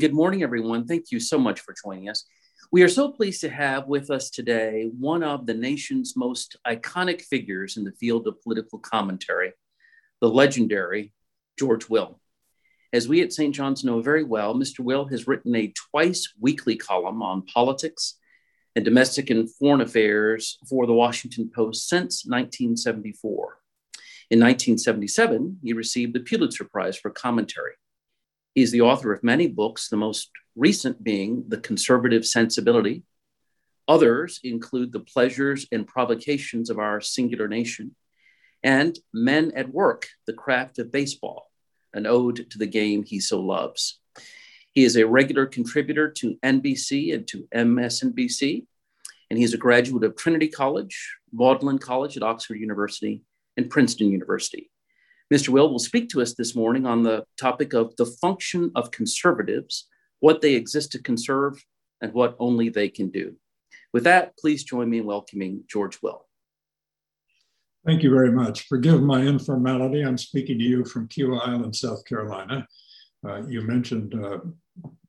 Good morning, everyone. Thank you so much for joining us. We are so pleased to have with us today one of the nation's most iconic figures in the field of political commentary, the legendary George Will. As we at St. John's know very well, Mr. Will has written a twice weekly column on politics and domestic and foreign affairs for the Washington Post since 1974. In 1977, he received the Pulitzer Prize for commentary. He's the author of many books, the most recent being The Conservative Sensibility. Others include The Pleasures and Provocations of Our Singular Nation and Men at Work, The Craft of Baseball, an ode to the game he so loves. He is a regular contributor to NBC and to MSNBC, and he's a graduate of Trinity College, Magdalen College at Oxford University, and Princeton University. Mr. Will will speak to us this morning on the topic of the function of conservatives, what they exist to conserve, and what only they can do. With that, please join me in welcoming George Will. Thank you very much. Forgive my informality. I'm speaking to you from Kiawah Island, South Carolina. Uh, you mentioned uh,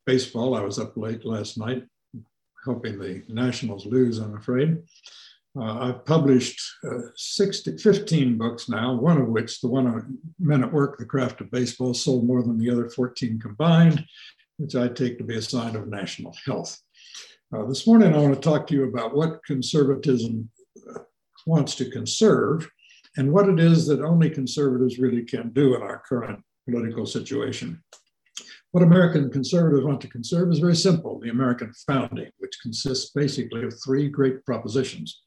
baseball. I was up late last night helping the Nationals lose, I'm afraid. Uh, I've published uh, 60, 15 books now, one of which, the one on Men at Work, The Craft of Baseball, sold more than the other 14 combined, which I take to be a sign of national health. Uh, this morning, I want to talk to you about what conservatism uh, wants to conserve and what it is that only conservatives really can do in our current political situation. What American conservatives want to conserve is very simple the American founding, which consists basically of three great propositions.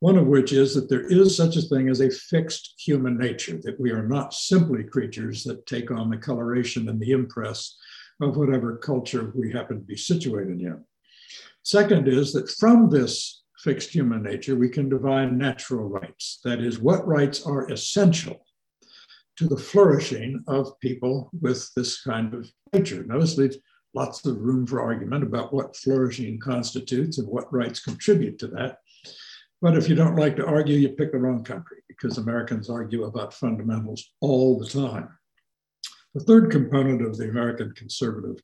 One of which is that there is such a thing as a fixed human nature, that we are not simply creatures that take on the coloration and the impress of whatever culture we happen to be situated in. Second is that from this fixed human nature, we can divine natural rights. That is, what rights are essential to the flourishing of people with this kind of nature. Notice there's lots of room for argument about what flourishing constitutes and what rights contribute to that. But if you don't like to argue, you pick the wrong country because Americans argue about fundamentals all the time. The third component of the American conservative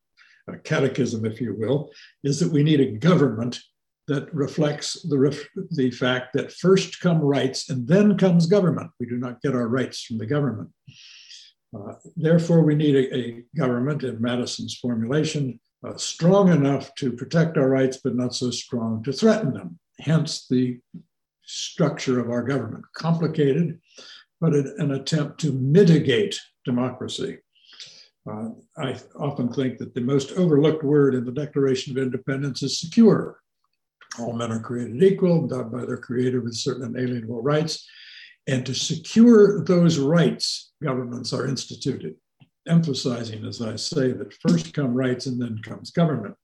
uh, catechism, if you will, is that we need a government that reflects the, ref- the fact that first come rights and then comes government. We do not get our rights from the government. Uh, therefore, we need a, a, government, in Madison's formulation, uh, strong enough to protect our rights, but not so strong to threaten them. Hence the structure of our government. Complicated, but an attempt to mitigate democracy. Uh, I often think that the most overlooked word in the Declaration of Independence is secure all men are created equal, endowed by their creator with certain inalienable rights. And to secure those rights, governments are instituted, emphasizing, as I say, that first come rights and then comes government.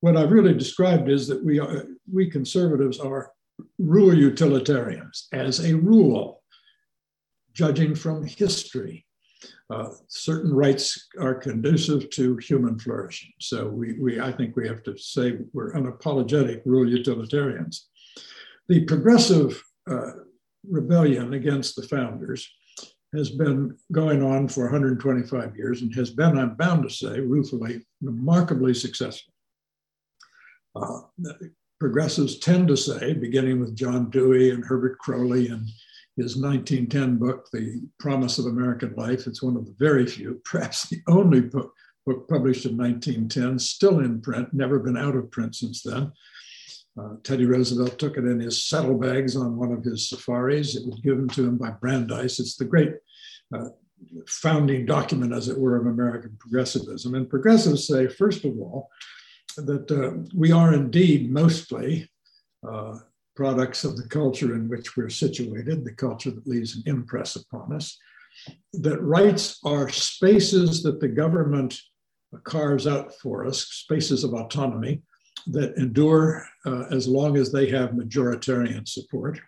What I've really described is that we, are, we conservatives are rule utilitarians as a rule, judging from history uh, certain rights are conducive to human flourishing. So we, we, I think we have to say we're unapologetic rule utilitarians. The progressive uh, rebellion against the founders has been going on for 125 years and has been, I'm bound to say, ruefully, remarkably successful. Uh, progressives tend to say, beginning with John Dewey and Herbert Croly and his 1910 book, The Promise of American Life. It's one of the very few, perhaps the only book, book published in 1910, still in print, never been out of print since then. Uh, Teddy Roosevelt took it in his saddlebags on one of his safaris. It was given to him by Brandeis. It's the great uh, founding document, as it were, of American progressivism. And progressives say, first of all, that uh, we are indeed mostly uh, products of the culture in which we're situated, the culture that leaves an impress upon us, that rights are spaces that the government carves out for us, spaces of autonomy that endure uh, as long as they have majoritarian support.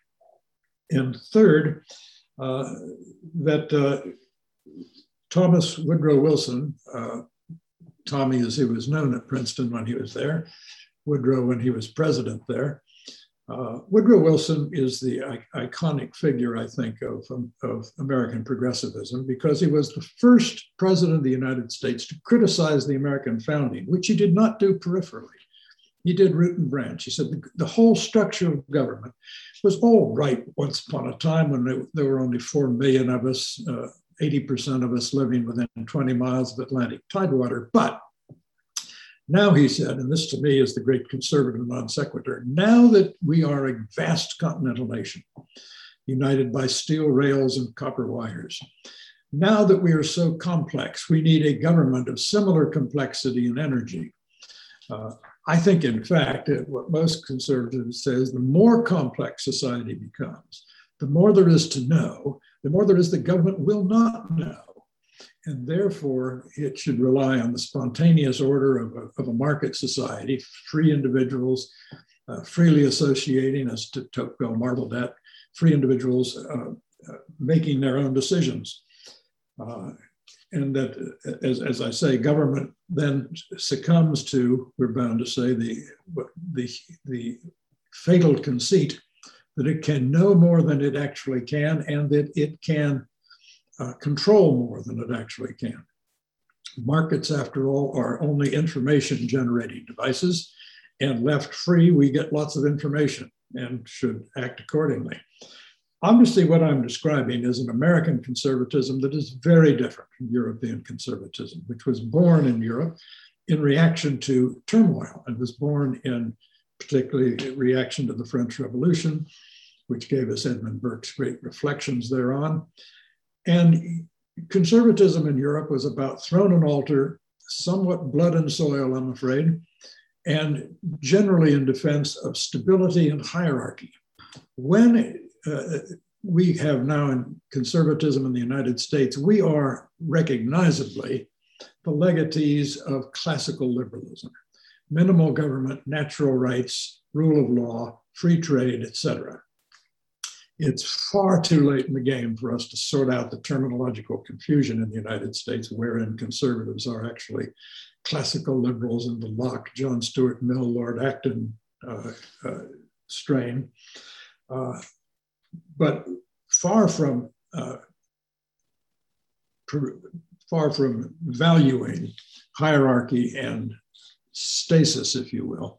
And third, uh, that uh, Thomas Woodrow Wilson, uh, Tommy as he was known at Princeton when he was there, Woodrow when he was president there, Uh, Woodrow Wilson is the iconic figure, I think, of, um, of American progressivism because he was the first president of the United States to criticize the American founding, which he did not do peripherally. He did root and branch. He said the, the whole structure of government was all right once upon a time when there, there were only 4 million of us, uh, 80% of us living within 20 miles of Atlantic tidewater. But now he said, and this to me is the great conservative non sequitur, now that we are a vast continental nation, united by steel rails and copper wires, now that we are so complex, we need a government of similar complexity and energy. Uh, I think, in fact, what most conservatives say is the more complex society becomes, the more there is to know, the more there is the government will not know and therefore it should rely on the spontaneous order of a, of a market society, free individuals uh, freely associating, as de Tocqueville marveled at, free individuals uh, uh, making their own decisions. Uh, and that, as, as I say, government then succumbs to, we're bound to say, the, the, the fatal conceit that it can know more than it actually can and that it can uh, control more than it actually can. Markets, after all, are only information generating devices, and left free, we get lots of information and should act accordingly. Obviously, what I'm describing is an American conservatism that is very different from European conservatism, which was born in Europe in reaction to turmoil and was born in particularly reaction to the French Revolution, which gave us Edmund Burke's great reflections thereon. And conservatism in Europe was about throne and altar, somewhat blood and soil, I'm afraid, and generally in defense of stability and hierarchy. When uh, we have now in conservatism in the United States, we are recognizably the legatees of classical liberalism minimal government, natural rights, rule of law, free trade, etc it's far too late in the game for us to sort out the terminological confusion in the United States, wherein conservatives are actually classical liberals in the Locke, John Stuart Mill, Lord Acton uh, uh, strain. Uh, but far from uh, far from valuing hierarchy and stasis, if you will,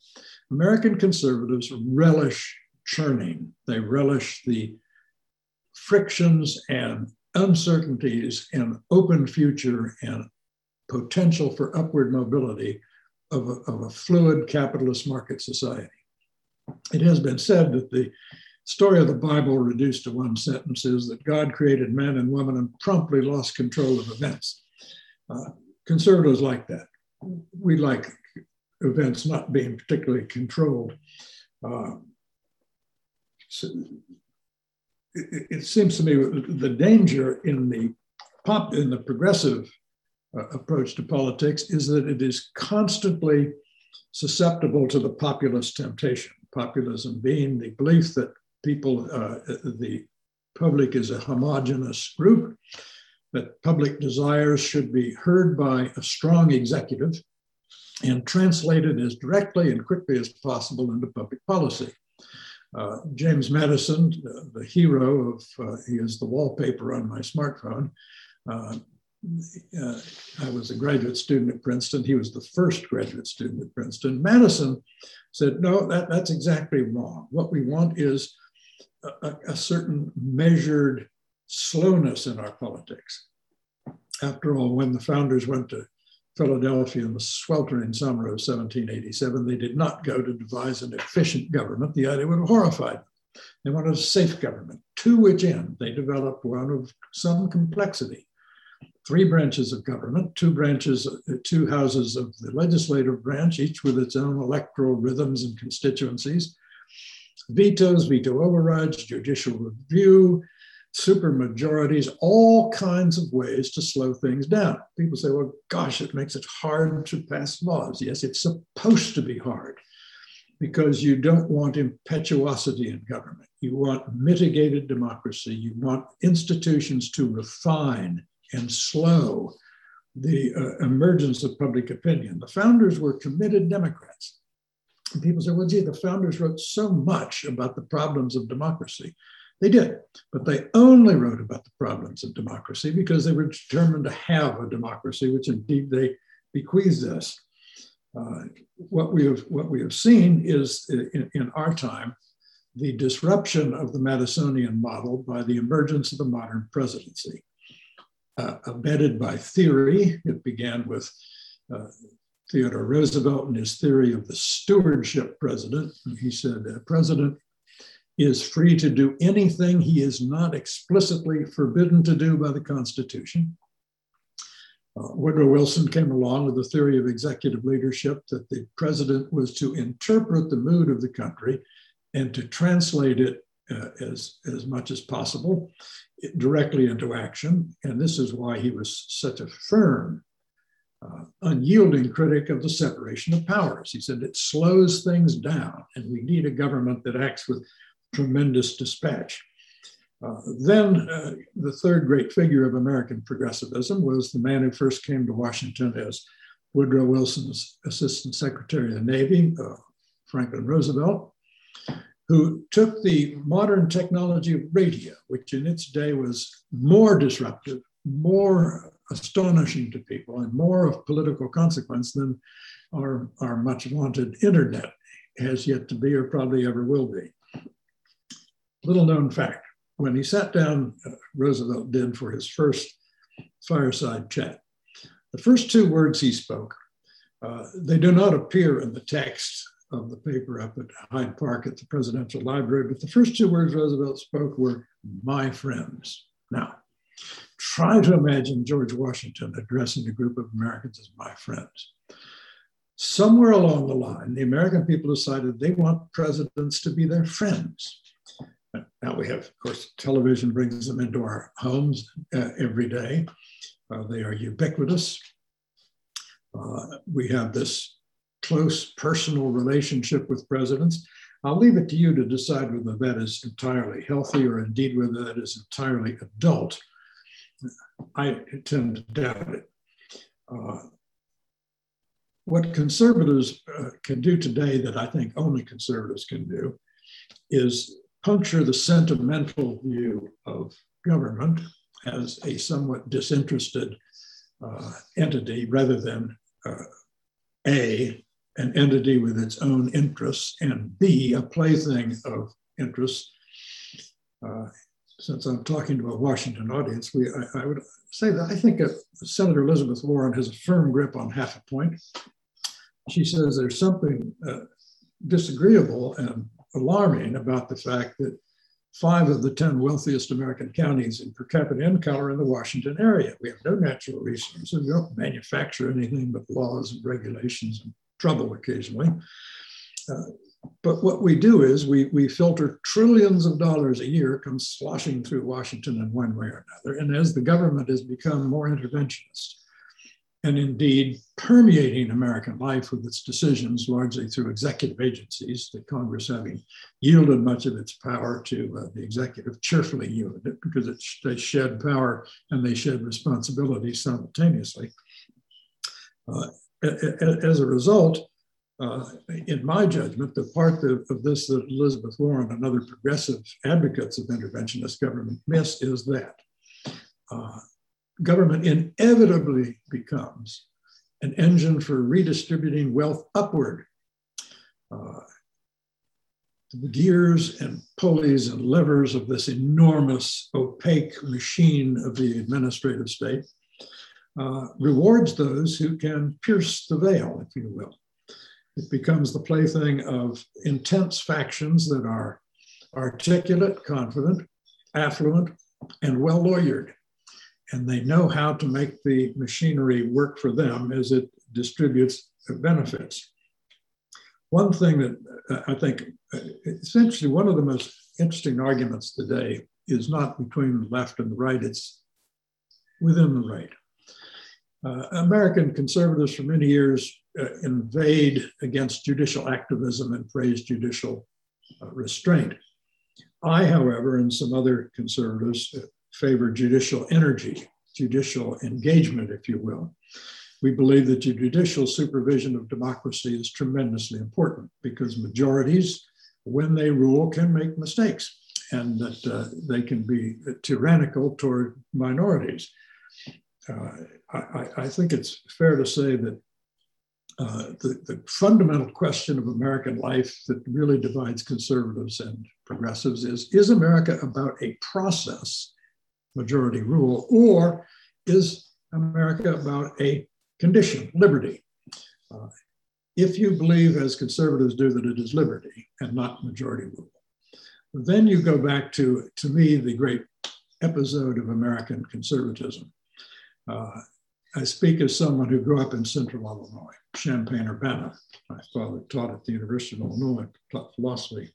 American conservatives relish churning. They relish the frictions and uncertainties and open future and potential for upward mobility of a, of a fluid capitalist market society. It has been said that the story of the Bible reduced to one sentence is that God created man and woman and promptly lost control of events. Uh, conservatives like that. We like events not being particularly controlled. Uh, it, seems to me the danger in the pop in the progressive uh, approach to politics is that it is constantly susceptible to the populist temptation. Populism being the belief that people, uh, the public is a homogenous group, that public desires should be heard by a strong executive and translated as directly and quickly as possible into public policy. Uh, James Madison, the, the hero of, uh, he is the wallpaper on my smartphone. Uh, uh, I was a graduate student at Princeton. He was the first graduate student at Princeton. Madison said, no, that, that's exactly wrong. What we want is a, a certain measured slowness in our politics. After all, when the founders went to Philadelphia in the sweltering summer of 1787, they did not go to devise an efficient government. The idea would have horrified them. They wanted a safe government, to which end they developed one of some complexity. Three branches of government, two branches, two houses of the legislative branch, each with its own electoral rhythms and constituencies, vetoes, veto overrides, judicial review, super majorities, all kinds of ways to slow things down. People say, well, gosh, it makes it hard to pass laws. Yes, it's supposed to be hard because you don't want impetuosity in government. You want mitigated democracy. You want institutions to refine and slow the uh, emergence of public opinion. The founders were committed Democrats. And people say, well, gee, the founders wrote so much about the problems of democracy. They did, but they only wrote about the problems of democracy because they were determined to have a democracy, which indeed they bequeathed us. Uh, what we have what we have seen is in, in, our time the disruption of the Madisonian model by the emergence of the modern presidency, uh, embedded by theory. It began with uh, Theodore Roosevelt and his theory of the stewardship president. He said, "A president is free to do anything he is not explicitly forbidden to do by the Constitution." Uh, Woodrow Wilson came along with the theory of executive leadership that the president was to interpret the mood of the country and to translate it uh, as, as much as possible directly into action. And this is why he was such a firm, uh, unyielding critic of the separation of powers. He said it slows things down, and we need a government that acts with tremendous dispatch. Uh, then uh, the third great figure of American progressivism was the man who first came to Washington as Woodrow Wilson's Assistant Secretary of the Navy, uh, Franklin Roosevelt, who took the modern technology of radio, which in its day was more disruptive, more astonishing to people, and more of political consequence than our, our much wanted internet has yet to be or probably ever will be. Little known fact when he sat down, uh, Roosevelt did for his first fireside chat, the first two words he spoke, uh, they do not appear in the text of the paper up at Hyde Park at the Presidential Library, but the first two words Roosevelt spoke were, my friends. Now, try to imagine George Washington addressing a group of Americans as my friends. Somewhere along the line, the American people decided they want presidents to be their friends. Now we have, of course, television brings them into our homes uh, every day. Uh, they are ubiquitous. Uh, we have this close personal relationship with presidents. I'll leave it to you to decide whether that is entirely healthy or indeed whether that is entirely adult. I tend to doubt it. Uh, what conservatives uh, can do today that I think only conservatives can do is puncture the sentimental view of government as a somewhat disinterested uh, entity rather than uh, A, an entity with its own interests, and B, a plaything of interests. Uh, since I'm talking to a Washington audience, we, I, I would say that I think Senator Elizabeth Warren has a firm grip on half a point. She says there's something uh, disagreeable and alarming about the fact that five of the 10 wealthiest American counties in per capita income are in the Washington area. We have no natural resources. We don't manufacture anything but laws and regulations and trouble occasionally. Uh, but what we do is we, we filter trillions of dollars a year come sloshing through Washington in one way or another. And as the government has become more interventionist, and indeed permeating American life with its decisions largely through executive agencies, the Congress having yielded much of its power to uh, the executive, cheerfully yielded it because it, they shed power and they shed responsibility simultaneously. Uh, as a result, uh, in my judgment, the part of, of, this that Elizabeth Warren and other progressive advocates of interventionist government miss is that uh, government inevitably becomes an engine for redistributing wealth upward. Uh, the gears and pulleys and levers of this enormous opaque machine of the administrative state uh, rewards those who can pierce the veil, if you will. It becomes the plaything of intense factions that are articulate, confident, affluent, and well lawyered and they know how to make the machinery work for them as it distributes benefits. One thing that uh, I think, uh, essentially, one of the most interesting arguments today is not between the left and the right, it's within the right. Uh, American conservatives for many years uh, invade against judicial activism and praise judicial uh, restraint. I, however, and some other conservatives uh, favor judicial energy, judicial engagement, if you will. we believe that the judicial supervision of democracy is tremendously important because majorities, when they rule, can make mistakes and that uh, they can be tyrannical toward minorities. Uh, I, I, think it's fair to say that uh, the, the, fundamental question of American life that really divides conservatives and progressives is Is America about a process, majority rule, or is America about a condition, liberty? Uh, if you believe, as conservatives do, that it is liberty and not majority rule, then you go back to, to me, the great episode of American conservatism. Uh, I speak as someone who grew up in central Illinois, Champaign Urbana. My father taught at the University of Illinois, taught philosophy.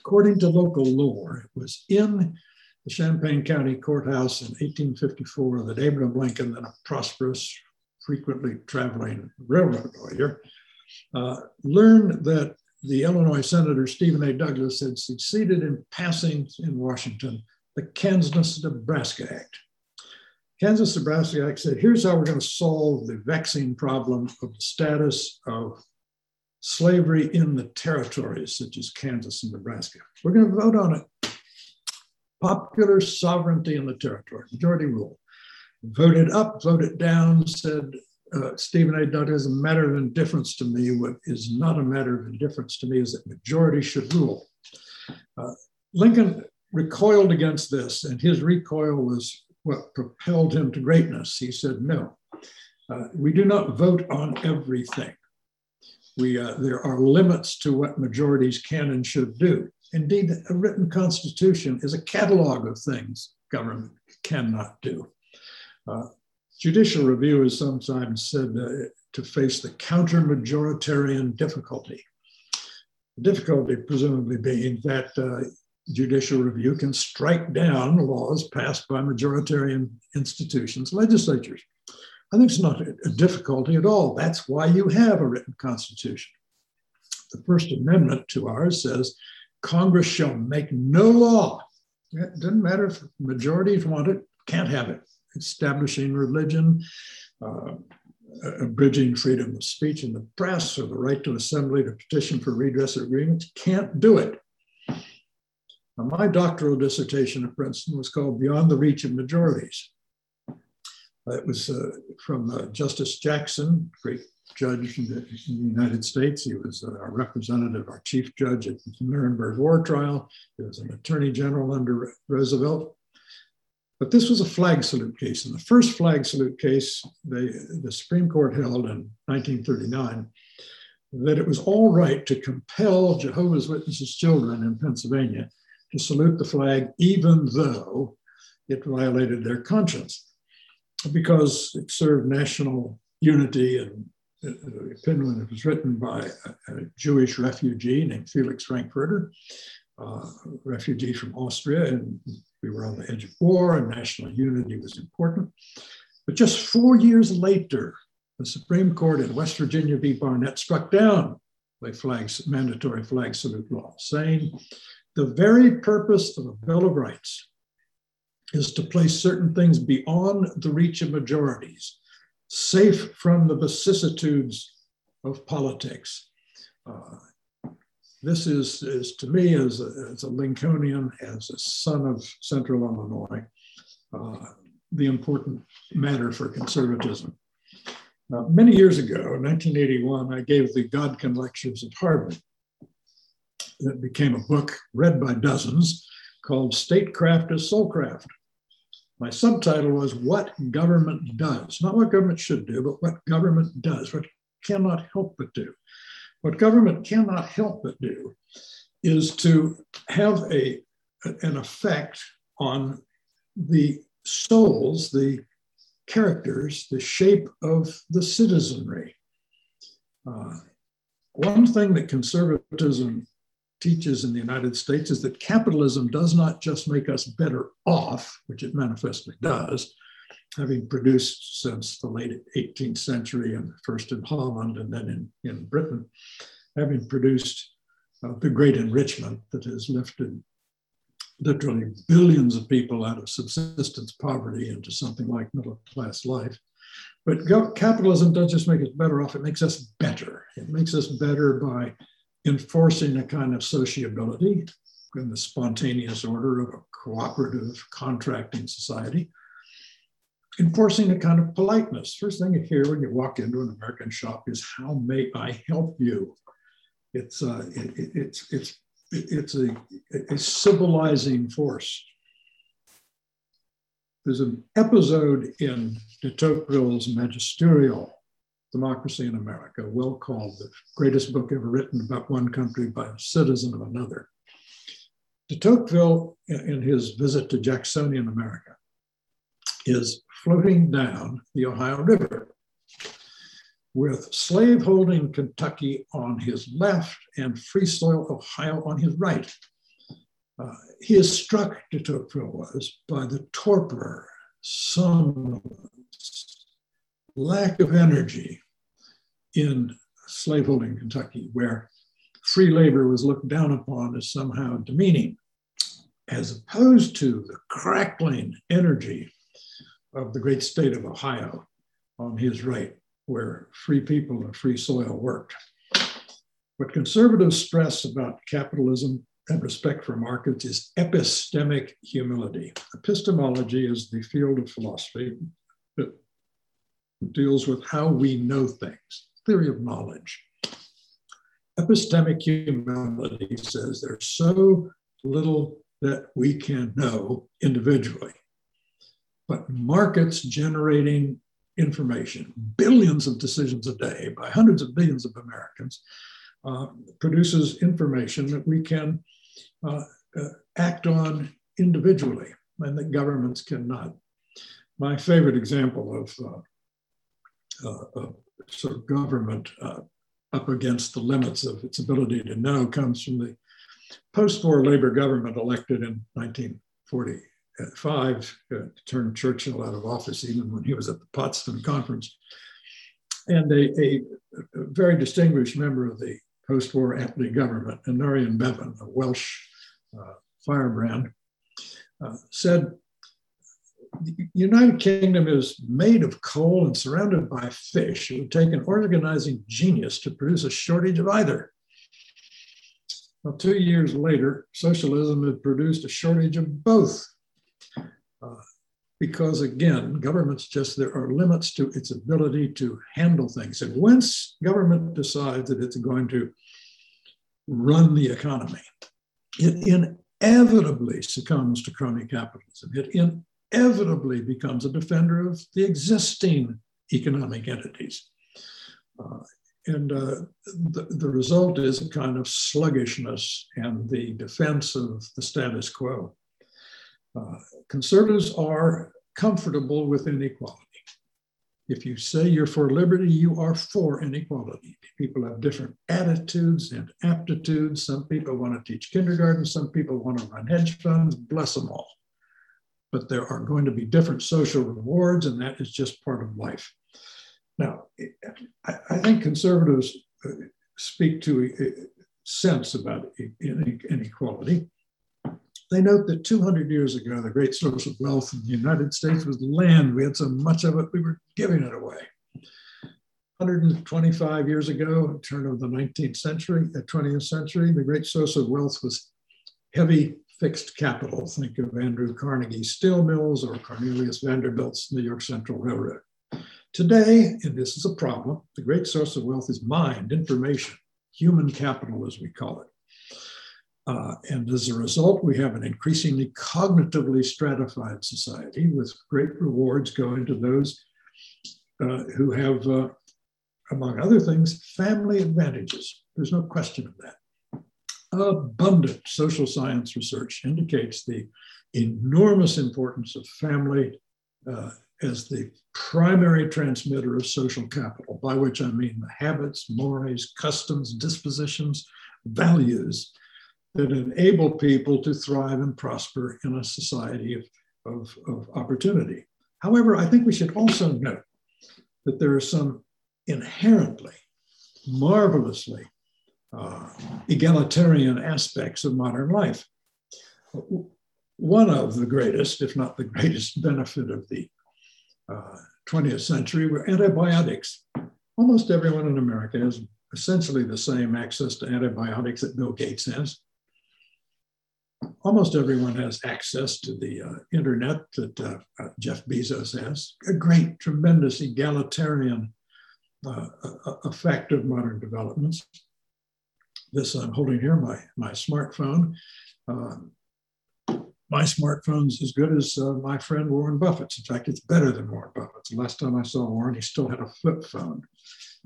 According to local lore, it was in the Champaign County Courthouse in 1854 that Abraham Lincoln, then a prosperous, frequently traveling railroad lawyer, uh, learned that the Illinois Senator Stephen A. Douglas had succeeded in passing in Washington the Kansas-Nebraska Act. Kansas-Nebraska Act said, here's how we're going to solve the vexing problem of the status of slavery in the territories, such as Kansas and Nebraska. We're going to vote on it. Popular sovereignty in the territory, majority rule. Voted up, voted down, said uh, Stephen A. Douglas, a matter of indifference to me. What is not a matter of indifference to me is that majority should rule. Uh, Lincoln recoiled against this, and his recoil was what propelled him to greatness. He said, No, uh, we do not vote on everything. We, uh, there are limits to what majorities can and should do. Indeed, a written constitution is a catalog of things government cannot do. Uh, Judicial review is sometimes said uh, to face the counter majoritarian difficulty. The difficulty, presumably, being that uh, judicial review can strike down laws passed by majoritarian institutions, legislatures. I think it's not a difficulty at all. That's why you have a written constitution. The First Amendment to ours says Congress shall make no law. It doesn't matter if majorities want it, can't have it establishing religion, uh, abridging freedom of speech in the press, or the right to assembly to petition for redress agreements, can't do it. Now, my doctoral dissertation at Princeton was called Beyond the Reach of Majorities. It was uh, from uh, Justice Jackson, great judge in the, in the, United States. He was our representative, our chief judge at the Nuremberg War Trial. He was an attorney general under Roosevelt. But this was a flag salute case. And the first flag salute case, they, the Supreme Court held in 1939 that it was all right to compel Jehovah's Witnesses children in Pennsylvania to salute the flag, even though it violated their conscience, because it served national unity. And the opinion was written by a, a, Jewish refugee named Felix Frankfurter, uh, refugee from Austria, and we were on the edge of war and national unity was important. But just four years later, the Supreme Court in West Virginia v. Barnette struck down the flags, mandatory flag salute law, saying the very purpose of a Bill of Rights is to place certain things beyond the reach of majorities, safe from the vicissitudes of politics. Uh, this is, is to me, as a, as a Lincolnian, as a son of Central Illinois, uh, the important matter for conservatism. Uh, many years ago, in 1981, I gave the Godkin Lectures at Harvard. That became a book read by dozens called Statecraft as Soulcraft. My subtitle was What Government Does. Not what government should do, but what government does, what cannot help but do. What government cannot help but do is to have a, an effect on the souls, the characters, the shape of the citizenry. Uh, one thing that conservatism teaches in the United States is that capitalism does not just make us better off, which it manifestly does, having produced since the late 18th century and first in Holland and then in, in Britain, having produced uh, the great enrichment that has lifted literally billions of people out of subsistence poverty into something like middle class life. But capitalism doesn't just make us better off, it makes us better. It makes us better by enforcing a kind of sociability in the spontaneous order of a cooperative contracting society, enforcing a kind of politeness. First thing you hear when you walk into an American shop is, How may I help you? It's, uh, it, it's, it's, it's a, a civilizing force. There's an episode in de Tocqueville's magisterial Democracy in America, well called the greatest book ever written about one country by a citizen of another. De Tocqueville, in his visit to Jacksonian America, is floating down the Ohio River with slaveholding Kentucky on his left and free soil Ohio on his right. Uh, he is struck, de Tocqueville was, by the torpor, somnolence, lack of energy in slaveholding Kentucky, where free labor was looked down upon as somehow demeaning, as opposed to the crackling energy of the great state of Ohio on his right, where free people and free soil worked. What conservatives stress about capitalism and respect for markets is epistemic humility. Epistemology is the field of philosophy that deals with how we know things theory of knowledge. Epistemic humility says there's so little that we can know individually. But markets generating information, billions of decisions a day by hundreds of billions of Americans, uh, produces information that we can uh, uh, act on individually and that governments cannot. My favorite example of, uh, uh, of sort of government uh, up against the limits of its ability to know comes from the post-war Labor government elected in 1945 uh, to turn Churchill out of office, even when he was at the Potsdam Conference. And a, a, very distinguished member of the post-war Attlee government, Aneurin Bevan, a Welsh uh, firebrand, uh, said the United Kingdom is made of coal and surrounded by fish. It would take an organizing genius to produce a shortage of either. Well, two years later, socialism had produced a shortage of both. Uh, because again, governments just, there are limits to its ability to handle things. And once government decides that it's going to run the economy, it inevitably succumbs to crony capitalism. It inevitably becomes a defender of the existing economic entities. Uh, and uh, the, the result is a kind of sluggishness and the defense of the status quo. Uh, conservatives are comfortable with inequality. If you say you're for liberty, you are for inequality. People have different attitudes and aptitudes. Some people want to teach kindergarten, some people want to run hedge funds, bless them all but there are going to be different social rewards, and that is just part of life. Now, I, think conservatives uh, speak to a sense about inequality. They note that 200 years ago, the great source of wealth in the United States was land. We had so much of it, we were giving it away. 125 years ago, turn of the 19th century, the 20th century, the great source of wealth was heavy fixed capital. Think of Andrew Carnegie's steel mills or Cornelius Vanderbilt's New York Central Railroad. Today, and this is a problem, the great source of wealth is mind, information, human capital, as we call it. Uh, and as a result, we have an increasingly cognitively stratified society with great rewards going to those uh, who have, uh, among other things, family advantages. There's no question of that abundant social science research indicates the enormous importance of family uh, as the primary transmitter of social capital, by which I mean the habits, mores, customs, dispositions, values that enable people to thrive and prosper in a society of, of, of opportunity. However, I think we should also note that there are some inherently, marvelously uh, egalitarian aspects of modern life. One of the greatest, if not the greatest, benefit of the uh, 20th century were antibiotics. Almost everyone in America has essentially the same access to antibiotics that Bill Gates has. Almost everyone has access to the uh, internet that uh, uh Jeff Bezos has. A great, tremendous, egalitarian uh, effect of modern developments. This I'm holding here, my, my smartphone. Um, my smartphone's as good as uh, my friend Warren Buffett's. In fact, it's better than Warren Buffett's. The last time I saw Warren, he still had a flip phone,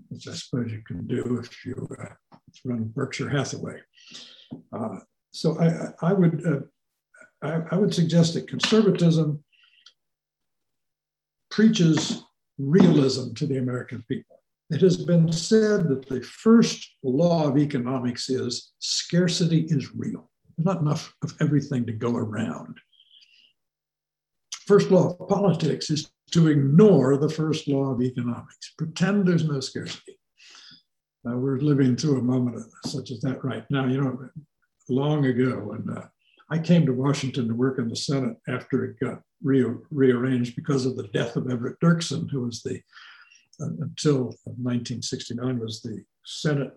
which I suppose you can do if you uh, run Berkshire Hathaway. Uh, so I, I would uh, I, I would suggest that conservatism preaches realism to the American people. It has been said that the first law of economics is scarcity is real. There's not enough of everything to go around. First law of politics is to ignore the first law of economics, pretend there's no scarcity. Uh, we're living through a moment such as that right now. You know, long ago, and uh, I came to Washington to work in the Senate after it got re- rearranged because of the death of Everett Dirksen, who was the until 1969 was the Senate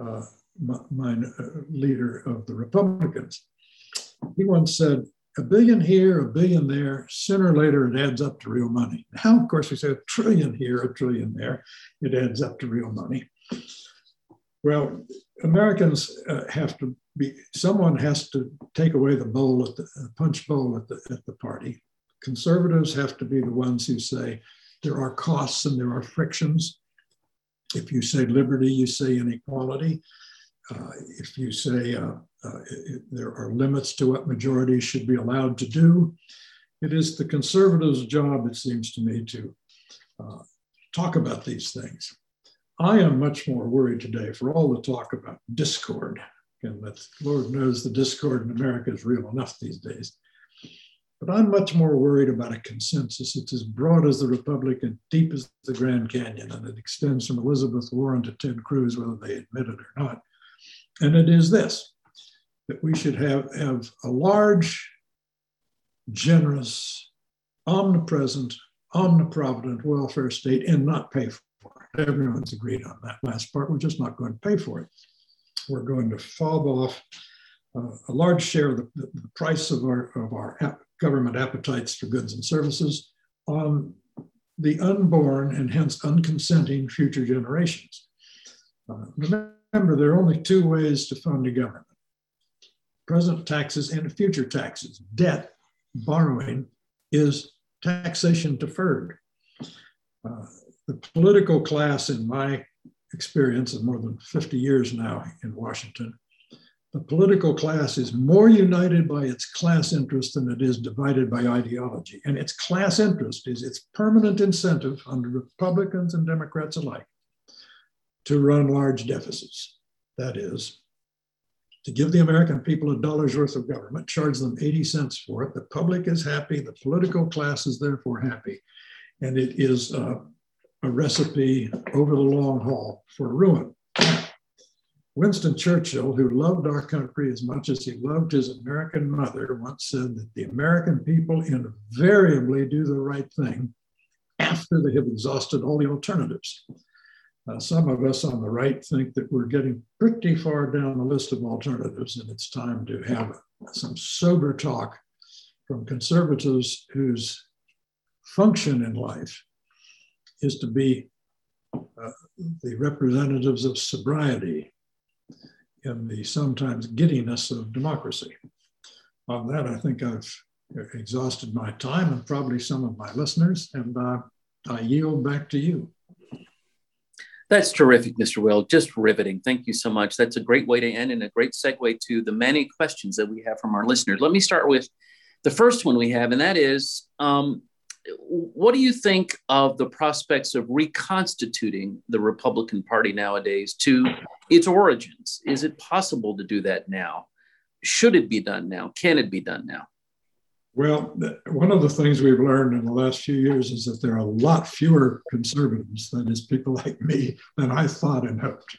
uh, uh, leader of the Republicans. He once said, a billion here, a billion there, sooner or later it adds up to real money. Now, of course, we say a trillion here, a trillion there, it adds up to real money. Well, Americans uh, have to be, someone has to take away the bowl at the punch bowl at the, at the party. Conservatives have to be the ones who say, there are costs and there are frictions. If you say liberty, you say inequality. Uh, if you say uh, uh, it, there are limits to what majorities should be allowed to do, it is the conservatives' job, it seems to me, to uh, talk about these things. I am much more worried today for all the talk about discord, and that Lord knows the discord in America is real enough these days. But I'm much more worried about a consensus. It's as broad as the Republic and deep as the Grand Canyon, and it extends from Elizabeth Warren to Ted Cruz, whether they admit it or not. And it is this that we should have, have a large, generous, omnipresent, omniprovident welfare state and not pay for it. Everyone's agreed on that last part. We're just not going to pay for it. We're going to fob off uh, a large share of the, the, price of our, of our government appetites for goods and services on the unborn and hence unconsenting future generations. Uh, remember, there are only two ways to fund a government present taxes and future taxes. Debt, borrowing, is taxation deferred. Uh, the political class, in my experience of more than 50 years now in Washington, the political class is more united by its class interest than it is divided by ideology. And its class interest is its permanent incentive under Republicans and Democrats alike to run large deficits. That is, to give the American people a dollar's worth of government, charge them 80 cents for it. The public is happy, the political class is therefore happy. And it is uh, a recipe over the long haul for ruin. Winston Churchill, who loved our country as much as he loved his American mother, once said that the American people invariably do the right thing after they have exhausted all the alternatives. Uh, some of us on the right think that we're getting pretty far down the list of alternatives, and it's time to have some sober talk from conservatives whose function in life is to be uh, the representatives of sobriety in the sometimes giddiness of democracy. On that, I think I've exhausted my time and probably some of my listeners, and uh, I yield back to you. That's terrific, Mr. Will. Just riveting. Thank you so much. That's a great way to end and a great segue to the many questions that we have from our listeners. Let me start with the first one we have, and that is um, what do you think of the prospects of reconstituting the Republican Party nowadays to its origins? Is it possible to do that now? Should it be done now? Can it be done now? Well, one of the things we've learned in the last few years is that there are a lot fewer conservatives, that is, people like me, than I thought and hoped.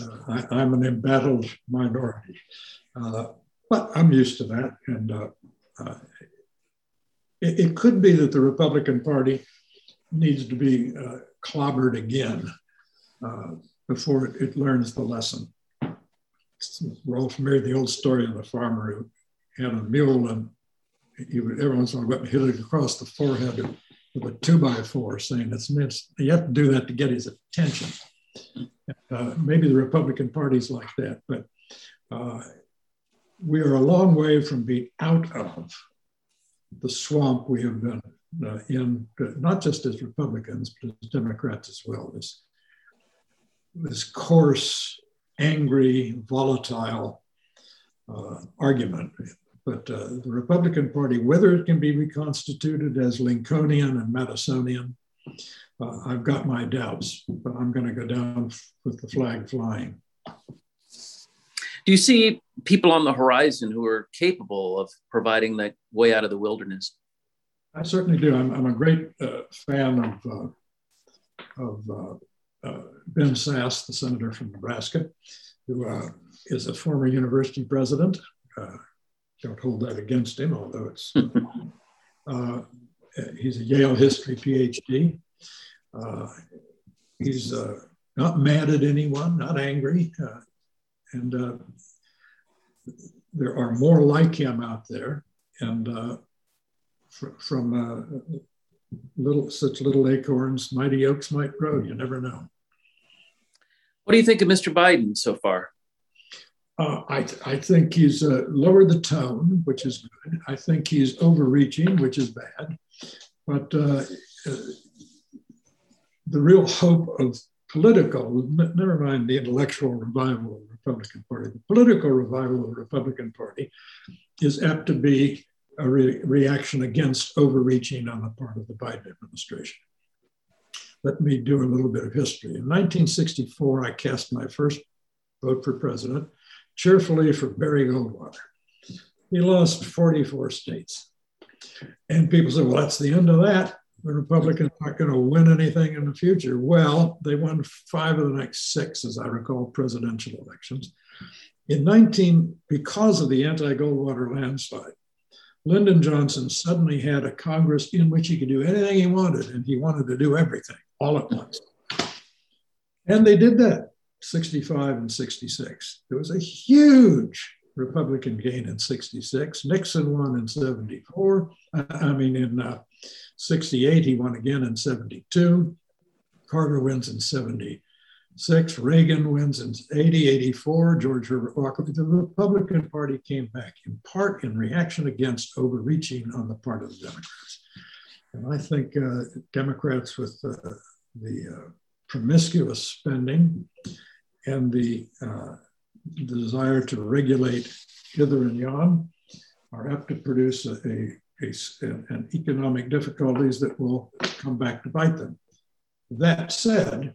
Uh, I, am an embattled minority, uh, but I'm used to that. And uh, uh it, it could be that the Republican Party needs to be uh, clobbered again uh, before it, it, learns the lesson. We're all familiar with the old story of the farmer who had a mule and he would every once in a while hit it across the forehead with a two by four, saying it's, it's you have to do that to get his attention. Uh, maybe the Republican Party's like that, but uh, we are a long way from being out of the swamp we have been uh, in, not just as Republicans, but as Democrats as well. This, this coarse, angry, volatile uh, argument. But uh, the Republican Party, whether it can be reconstituted as Lincolnian and Madisonian, uh, I've got my doubts, but I'm going to go down with the flag flying. Do you see people on the horizon who are capable of providing that way out of the wilderness? I certainly do. I'm, I'm a great uh, fan of, uh, of uh, uh Ben Sasse, the senator from Nebraska, who uh, is a former university president. Uh, don't hold that against him, although it's he's a Yale history PhD. he's not mad at anyone, not angry, and uh, there are more like him out there. And uh, fr- from uh, little such little acorns, mighty oaks might grow. You never know. What do you think of Mr. Biden so far? Uh, I, th- I think he's uh, lowered the tone, which is good. I think he's overreaching, which is bad. But uh, uh the real hope of political, never mind the intellectual revival of the Republican Party, the political revival of the Republican Party is apt to be a re- reaction against overreaching on the part of the Biden administration. Let me do a little bit of history. In 1964, I cast my first vote for president, cheerfully for Barry Goldwater. He lost 44 states. And people said, well, that's the end of that the Republicans aren't going to win anything in the future. Well, they won five of the next six, as I recall, presidential elections. In 19, because of the anti-Goldwater landslide, Lyndon Johnson suddenly had a Congress in which he could do anything he wanted, and he wanted to do everything all at once. And they did that, 65 and 66. There was a huge Republican gain in 66. Nixon won in 74. I mean, in uh, 68, he won again in 72. Carter wins in 76. Reagan wins in 80, 84. George Herbert Walker. The Republican Party came back in part in reaction against overreaching on the part of the Democrats. And I think uh, Democrats with uh, the uh, promiscuous spending and the, uh, the desire to regulate hither and yon are apt to produce a, a and economic difficulties that will come back to bite them. That said,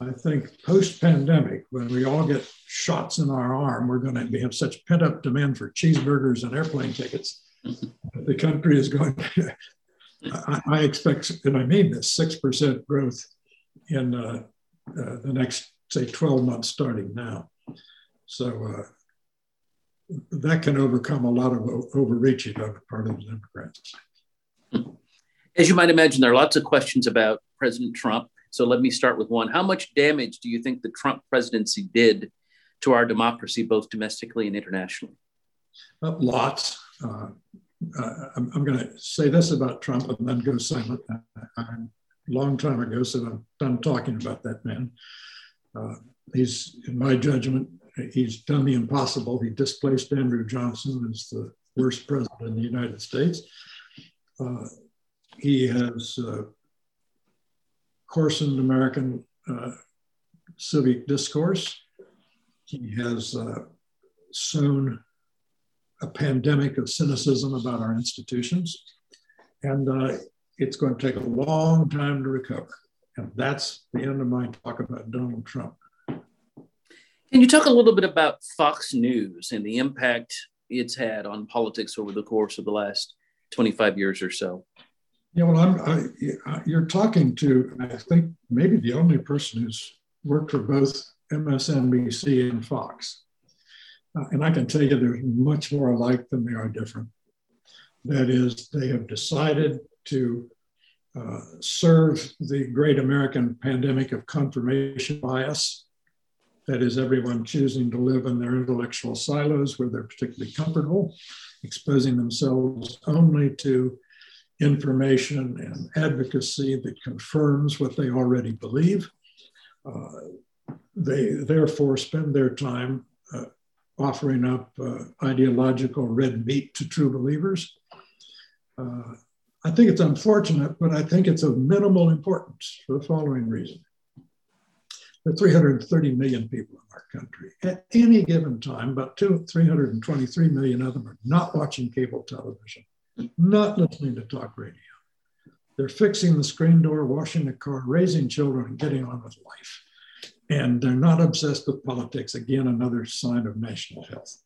I think post pandemic, when we all get shots in our arm, we're going to have such pent up demand for cheeseburgers and airplane tickets. the country is going to, I, I, expect, and I mean this, 6% growth in uh, uh, the next, say, 12 months starting now. So uh, that can overcome a lot of overreaching on the part of the Democrats. As you might imagine, there are lots of questions about President Trump. So let me start with one. How much damage do you think the Trump presidency did to our democracy, both domestically and internationally? Uh, lots. Uh, uh, I'm, I'm going to say this about Trump and then go silent. a long time ago said I'm done talking about that man. Uh, he's, in my judgment, he's done the impossible. He displaced Andrew Johnson as the worst president in the United States. Uh, he has uh, coarsened American uh, civic discourse. He has uh, sown a pandemic of cynicism about our institutions. And uh, it's going to take a long time to recover. And that's the end of my talk about Donald Trump. Can you talk a little bit about Fox News and the impact it's had on politics over the course of the last 25 years or so? Yeah, well, I'm, I, you're talking to, I think, maybe the only person who's worked for both MSNBC and Fox. Uh, and I can tell you there's much more alike than they are different. That is, they have decided to uh, serve the great American pandemic of confirmation bias. That is, everyone choosing to live in their intellectual silos where they're particularly comfortable, exposing themselves only to information and advocacy that confirms what they already believe. Uh, they therefore spend their time uh, offering up uh, ideological red meat to true believers. Uh, I think it's unfortunate, but I think it's of minimal importance for the following reason. There are 330 million people in our country. At any given time, about two, 323 million of them are not watching cable television, not listening to talk radio. They're fixing the screen door, washing the car, raising children, and getting on with life. And they're not obsessed with politics. Again, another sign of national health.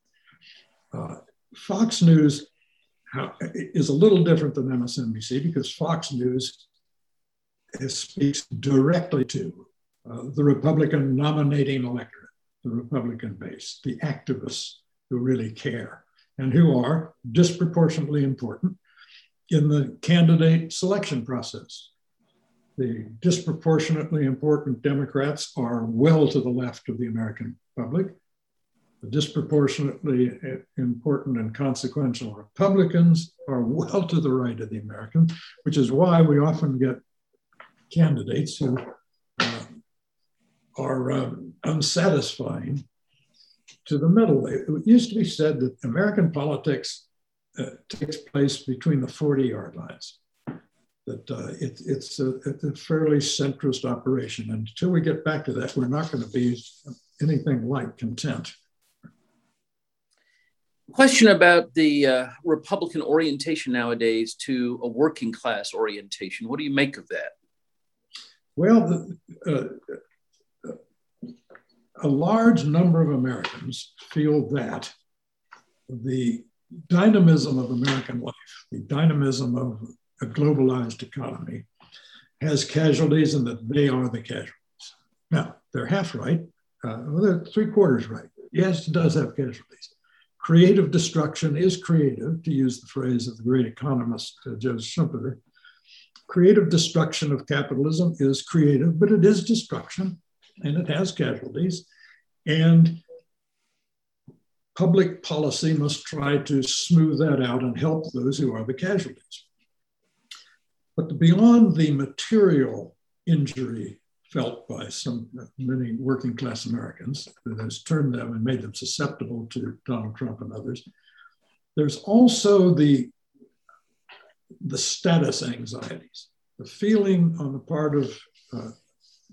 Uh, Fox News is a little different than MSNBC because Fox News speaks directly to uh, the Republican nominating electorate, the Republican base, the activists who really care and who are disproportionately important in the candidate selection process. The disproportionately important Democrats are well to the left of the American public The disproportionately important and consequential Republicans are well to the right of the American, which is why we often get candidates who uh, are um, unsatisfying to the middle. It used to be said that American politics uh, takes place between the 40 yard lines. That uh, it, it's, a, it's a fairly centrist operation. And until we get back to that, we're not going to be anything like content. Question about the uh, Republican orientation nowadays to a working class orientation. What do you make of that? Well, the, uh, a large number of Americans feel that the dynamism of American life, the dynamism of a globalized economy, has casualties and that they are the casualties. Now, they're half right, uh, well, they're three quarters right. Yes, it does have casualties creative destruction is creative, to use the phrase of the great economist uh, Joseph Schumpeter. Creative destruction of capitalism is creative, but it is destruction and it has casualties. And public policy must try to smooth that out and help those who are the casualties. But beyond the material injury felt by some many working class Americans that has turned them and made them susceptible to Donald Trump and others. There's also the, the status anxieties, the feeling on the part of uh,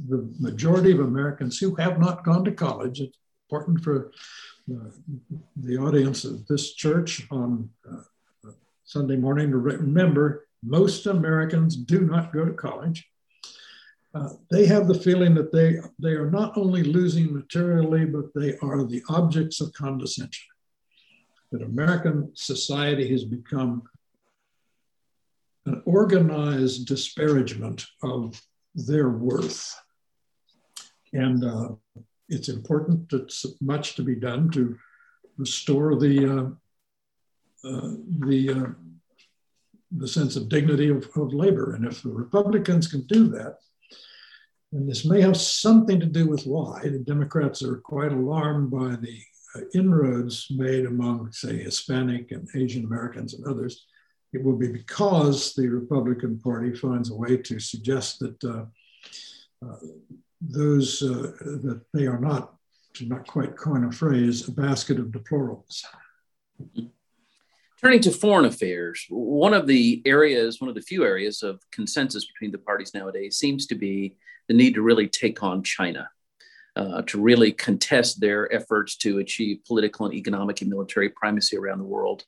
the majority of Americans who have not gone to college. It's important for uh, the audience of this church on uh, Sunday morning to remember most Americans do not go to college uh, they have the feeling that they, they are not only losing materially, but they are the objects of condescension. That American society has become an organized disparagement of their worth. And uh, it's important, it's much to be done to restore the, uh, uh the, uh, the sense of dignity of, of labor. And if the Republicans can do that, and this may have something to do with why the Democrats are quite alarmed by the uh, inroads made among, say, Hispanic and Asian Americans and others. It will be because the Republican Party finds a way to suggest that uh, uh, those uh, that they are not, to not quite coin a phrase, a basket of deplorables. Turning to foreign affairs, one of the areas, one of the few areas of consensus between the parties nowadays seems to be the need to really take on China, uh, to really contest their efforts to achieve political and economic and military primacy around the world.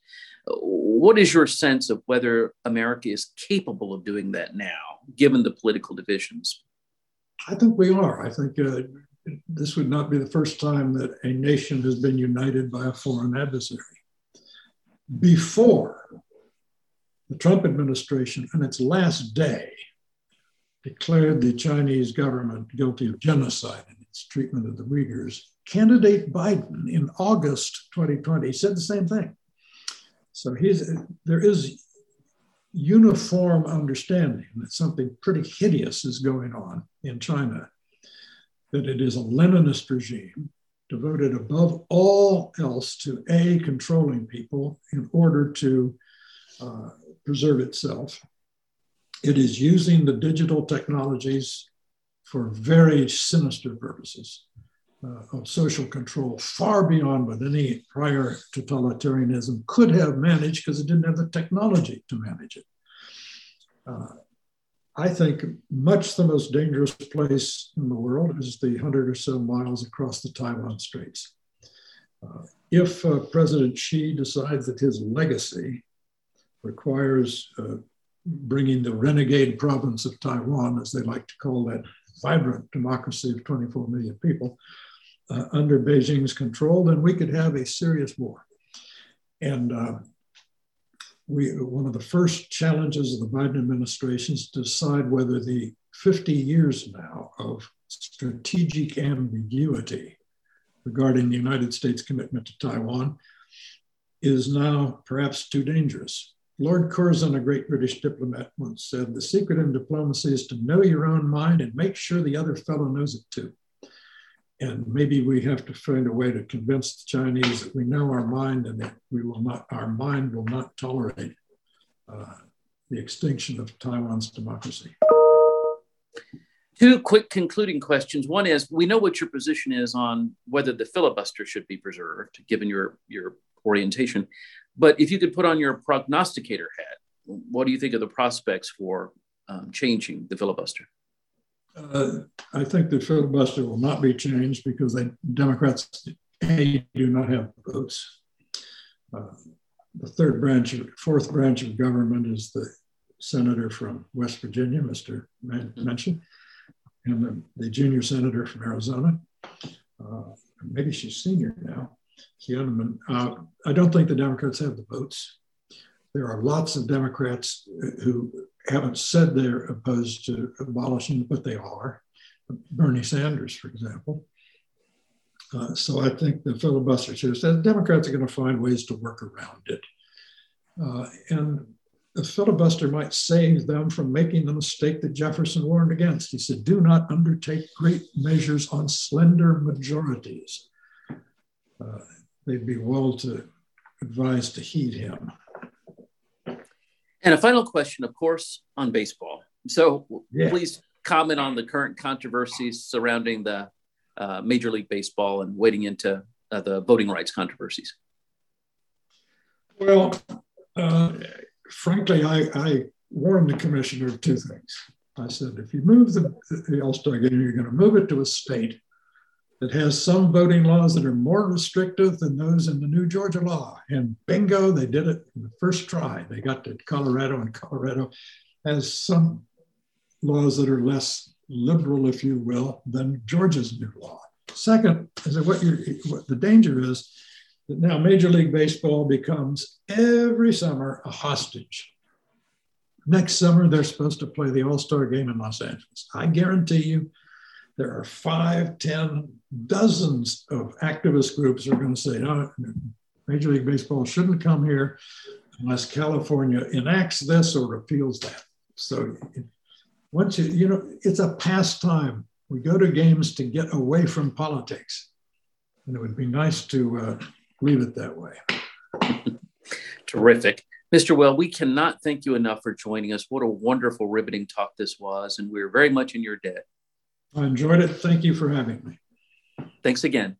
What is your sense of whether America is capable of doing that now, given the political divisions? I think we are. I think uh, this would not be the first time that a nation has been united by a foreign adversary. Before the Trump administration, on its last day, declared the Chinese government guilty of genocide in its treatment of the Uyghurs, candidate Biden in August 2020 said the same thing. So he's, there is uniform understanding that something pretty hideous is going on in China, that it is a Leninist regime devoted above all else to A, controlling people in order to uh, preserve itself. It is using the digital technologies for very sinister purposes uh, of social control, far beyond what any prior totalitarianism could have managed because it didn't have the technology to manage it. Uh, I think much the most dangerous place in the world is the 100 or so miles across the Taiwan Straits. Uh, if uh, President Xi decides that his legacy requires uh, bringing the renegade province of Taiwan, as they like to call that vibrant democracy of 24 million people, uh, under Beijing's control, then we could have a serious war. And uh, we, one of the first challenges of the Biden administration is to decide whether the 50 years now of strategic ambiguity regarding the United States commitment to Taiwan is now perhaps too dangerous. Lord Curzon, a great British diplomat, once said, The secret in diplomacy is to know your own mind and make sure the other fellow knows it too. And maybe we have to find a way to convince the Chinese that we know our mind and that we will not, our mind will not tolerate uh, the extinction of Taiwan's democracy. Two quick concluding questions. One is we know what your position is on whether the filibuster should be preserved, given your, your orientation. But if you could put on your prognosticator hat, what do you think of the prospects for um, changing the filibuster? Uh, I think the filibuster will not be changed because the Democrats a, do not have votes. Uh, the third branch, fourth branch of government is the senator from West Virginia, Mr. Manchin, and the, the junior senator from Arizona. Uh, maybe she's senior now. Uh, I don't think the Democrats have the votes. There are lots of Democrats who haven't said they're opposed to abolishing, but they are. Bernie Sanders, for example. Uh, so I think the filibuster have said Democrats are going to find ways to work around it. Uh, and the filibuster might save them from making the mistake that Jefferson warned against. He said, do not undertake great measures on slender majorities. Uh, they'd be well to advise to heed him. And a final question, of course, on baseball. So yeah. please comment on the current controversies surrounding the uh, Major League Baseball and wading into uh, the voting rights controversies. Well, uh, frankly, I, I, warned the commissioner of two things. I said, if you move the, the All Star game, you're going to move it to a state that has some voting laws that are more restrictive than those in the new Georgia law. And bingo, they did it in the first try. They got to Colorado, and Colorado has some laws that are less liberal, if you will, than Georgia's new law. Second, is that what, what the danger is that now Major League Baseball becomes every summer a hostage. Next summer, they're supposed to play the All Star game in Los Angeles. I guarantee you, there are five, ten, dozens of activist groups are going to say, no, Major League Baseball shouldn't come here unless California enacts this or repeals that. So once you, you know, it's a pastime. We go to games to get away from politics. And it would be nice to uh, leave it that way. Terrific. Mr. Will, we cannot thank you enough for joining us. What a wonderful, riveting talk this was. And we're very much in your debt. I enjoyed it. Thank you for having me. Thanks again.